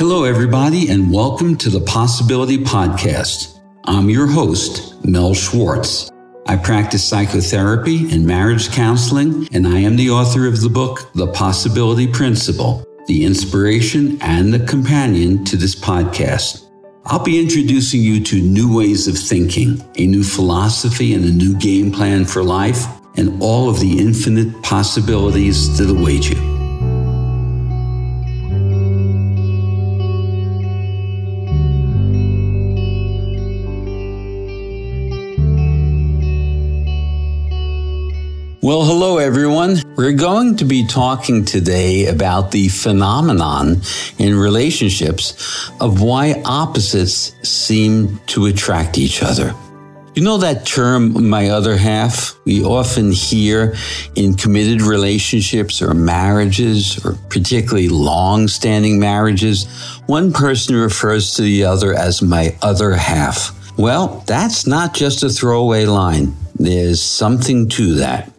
Hello, everybody, and welcome to the Possibility Podcast. I'm your host, Mel Schwartz. I practice psychotherapy and marriage counseling, and I am the author of the book, The Possibility Principle, the inspiration and the companion to this podcast. I'll be introducing you to new ways of thinking, a new philosophy, and a new game plan for life, and all of the infinite possibilities that await you. Well, hello everyone. We're going to be talking today about the phenomenon in relationships of why opposites seem to attract each other. You know that term, my other half? We often hear in committed relationships or marriages, or particularly long standing marriages, one person refers to the other as my other half. Well, that's not just a throwaway line. There's something to that.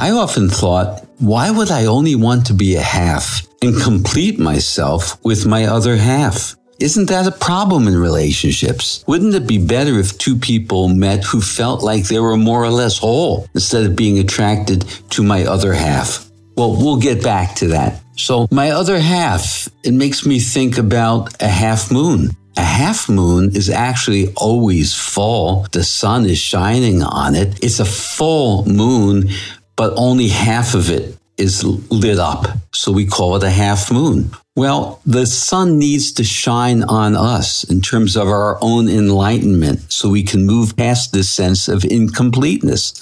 I often thought, why would I only want to be a half and complete myself with my other half? Isn't that a problem in relationships? Wouldn't it be better if two people met who felt like they were more or less whole instead of being attracted to my other half? Well, we'll get back to that. So, my other half, it makes me think about a half moon. A half moon is actually always full. The sun is shining on it. It's a full moon but only half of it is lit up. So we call it a half moon. Well, the sun needs to shine on us in terms of our own enlightenment so we can move past this sense of incompleteness.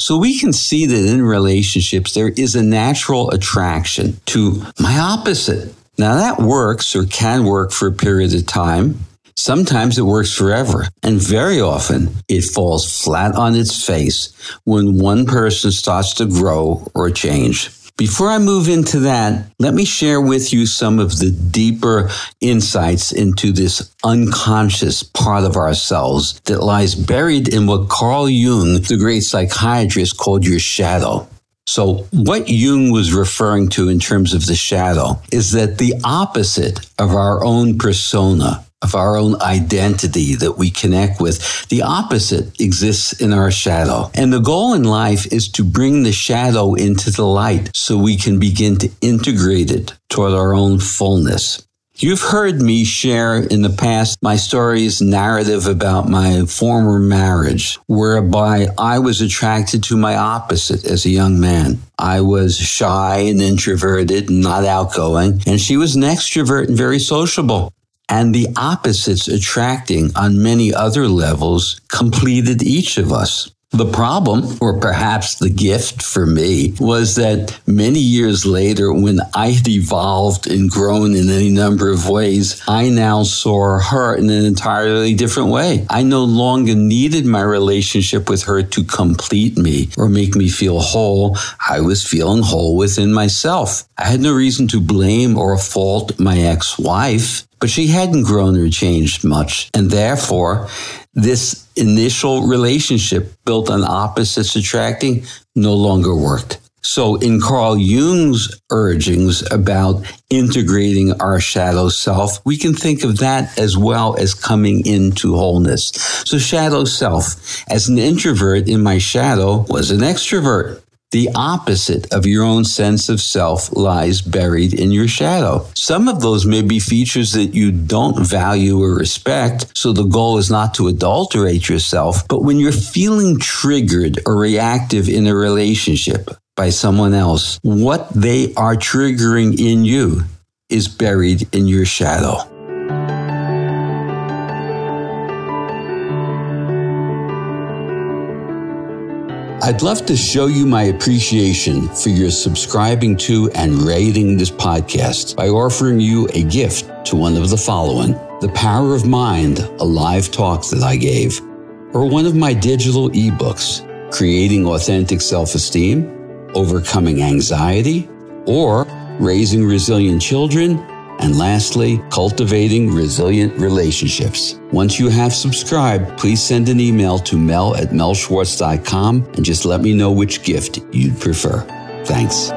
So we can see that in relationships, there is a natural attraction to my opposite. Now that works or can work for a period of time. Sometimes it works forever, and very often it falls flat on its face when one person starts to grow or change. Before I move into that, let me share with you some of the deeper insights into this unconscious part of ourselves that lies buried in what Carl Jung, the great psychiatrist, called your shadow. So, what Jung was referring to in terms of the shadow is that the opposite of our own persona, of our own identity that we connect with. The opposite exists in our shadow. And the goal in life is to bring the shadow into the light so we can begin to integrate it toward our own fullness. You've heard me share in the past my story's narrative about my former marriage, whereby I was attracted to my opposite as a young man. I was shy and introverted, not outgoing, and she was an extrovert and very sociable and the opposites attracting on many other levels completed each of us. The problem, or perhaps the gift for me, was that many years later, when I had evolved and grown in any number of ways, I now saw her in an entirely different way. I no longer needed my relationship with her to complete me or make me feel whole. I was feeling whole within myself. I had no reason to blame or fault my ex wife but she hadn't grown or changed much. And therefore, this initial relationship built on opposites attracting no longer worked. So in Carl Jung's urgings about integrating our shadow self, we can think of that as well as coming into wholeness. So shadow self, as an introvert in my shadow was an extrovert. The opposite of your own sense of self lies buried in your shadow. Some of those may be features that you don't value or respect, so the goal is not to adulterate yourself. But when you're feeling triggered or reactive in a relationship by someone else, what they are triggering in you is buried in your shadow. I'd love to show you my appreciation for your subscribing to and rating this podcast by offering you a gift to one of the following. The Power of Mind, a live talk that I gave, or one of my digital ebooks, Creating Authentic Self Esteem, Overcoming Anxiety, or Raising Resilient Children and lastly, cultivating resilient relationships. Once you have subscribed, please send an email to mel at melschwartz.com and just let me know which gift you'd prefer. Thanks.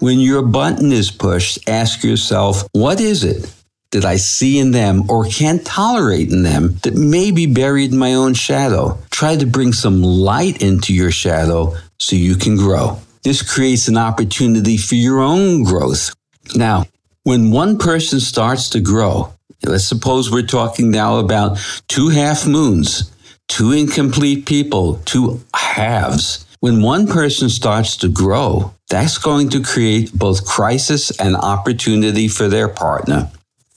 When your button is pushed, ask yourself, what is it that I see in them or can't tolerate in them that may be buried in my own shadow? Try to bring some light into your shadow so you can grow. This creates an opportunity for your own growth. Now, when one person starts to grow, let's suppose we're talking now about two half moons, two incomplete people, two halves. When one person starts to grow, that's going to create both crisis and opportunity for their partner.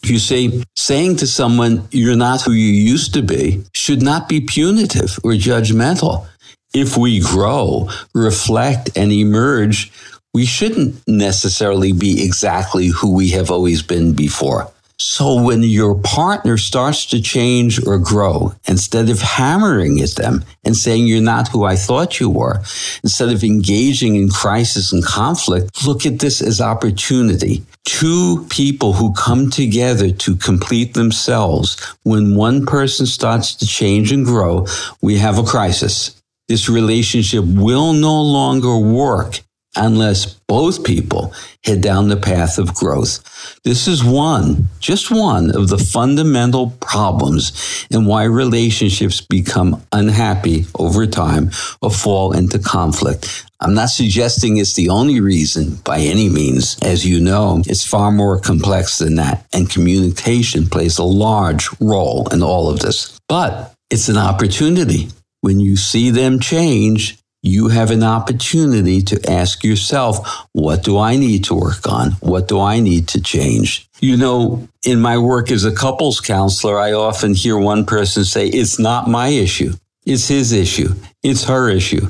You see, saying to someone, you're not who you used to be, should not be punitive or judgmental. If we grow, reflect, and emerge, we shouldn't necessarily be exactly who we have always been before. So when your partner starts to change or grow, instead of hammering at them and saying you're not who I thought you were, instead of engaging in crisis and conflict, look at this as opportunity. Two people who come together to complete themselves. When one person starts to change and grow, we have a crisis. This relationship will no longer work unless both people head down the path of growth. This is one, just one of the fundamental problems in why relationships become unhappy over time or fall into conflict. I'm not suggesting it's the only reason by any means. As you know, it's far more complex than that, and communication plays a large role in all of this. But it's an opportunity. When you see them change, you have an opportunity to ask yourself, what do I need to work on? What do I need to change? You know, in my work as a couples counselor, I often hear one person say, it's not my issue. It's his issue. It's her issue.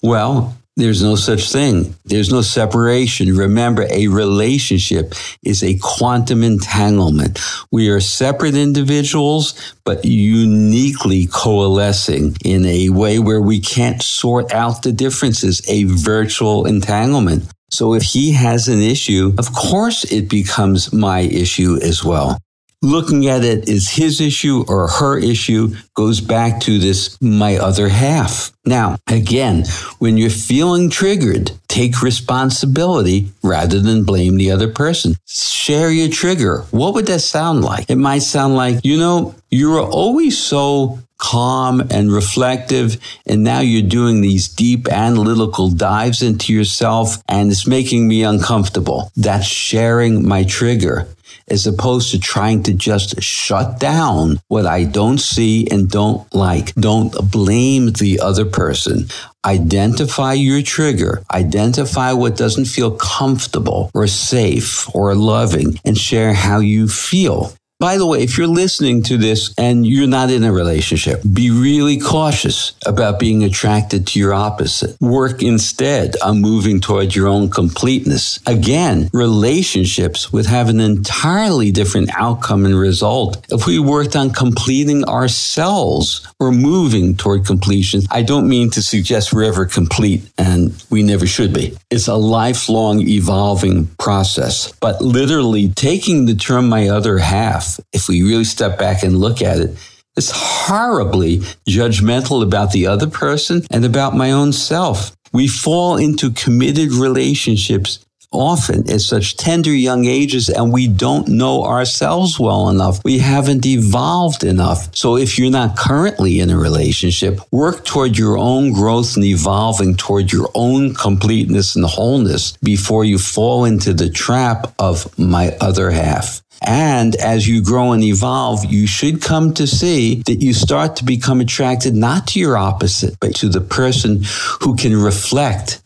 Well, there's no such thing. There's no separation. Remember, a relationship is a quantum entanglement. We are separate individuals, but uniquely coalescing in a way where we can't sort out the differences, a virtual entanglement. So if he has an issue, of course it becomes my issue as well looking at it as his issue or her issue goes back to this my other half. Now, again, when you're feeling triggered, take responsibility rather than blame the other person. Share your trigger. What would that sound like? It might sound like, you know, you were always so calm and reflective. And now you're doing these deep analytical dives into yourself and it's making me uncomfortable. That's sharing my trigger as opposed to trying to just shut down what I don't see and don't like. Don't blame the other person. Identify your trigger. Identify what doesn't feel comfortable or safe or loving and share how you feel. By the way, if you're listening to this and you're not in a relationship, be really cautious about being attracted to your opposite. Work instead on moving toward your own completeness. Again, relationships would have an entirely different outcome and result if we worked on completing ourselves or moving toward completion. I don't mean to suggest we're ever complete and we never should be. It's a lifelong evolving process, but literally taking the term my other half if we really step back and look at it, is horribly judgmental about the other person and about my own self. We fall into committed relationships often at such tender young ages and we don't know ourselves well enough. We haven't evolved enough. So if you're not currently in a relationship, work toward your own growth and evolving toward your own completeness and wholeness before you fall into the trap of my other half. And as you grow and evolve, you should come to see that you start to become attracted not to your opposite, but to the person who can reflect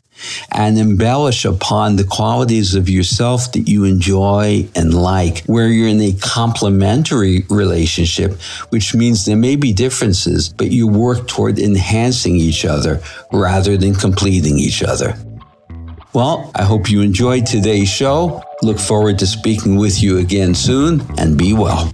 and embellish upon the qualities of yourself that you enjoy and like, where you're in a complementary relationship, which means there may be differences, but you work toward enhancing each other rather than completing each other. Well, I hope you enjoyed today's show. Look forward to speaking with you again soon and be well.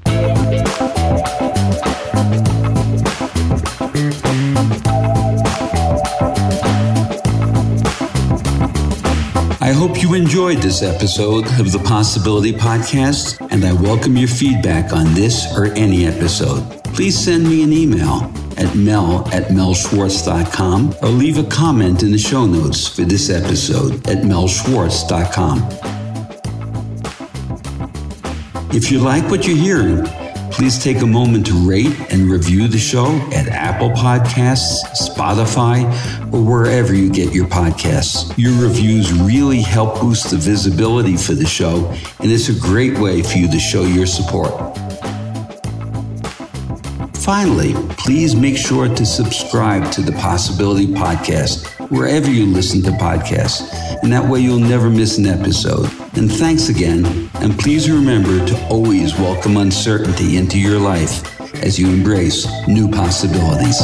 I hope you enjoyed this episode of the Possibility Podcast, and I welcome your feedback on this or any episode. Please send me an email at mel at melschwartz.com or leave a comment in the show notes for this episode at melschwartz.com. If you like what you're hearing, please take a moment to rate and review the show at Apple Podcasts, Spotify, or wherever you get your podcasts. Your reviews really help boost the visibility for the show, and it's a great way for you to show your support. Finally, please make sure to subscribe to the Possibility Podcast wherever you listen to podcasts, and that way you'll never miss an episode. And thanks again, and please remember to always welcome uncertainty into your life as you embrace new possibilities.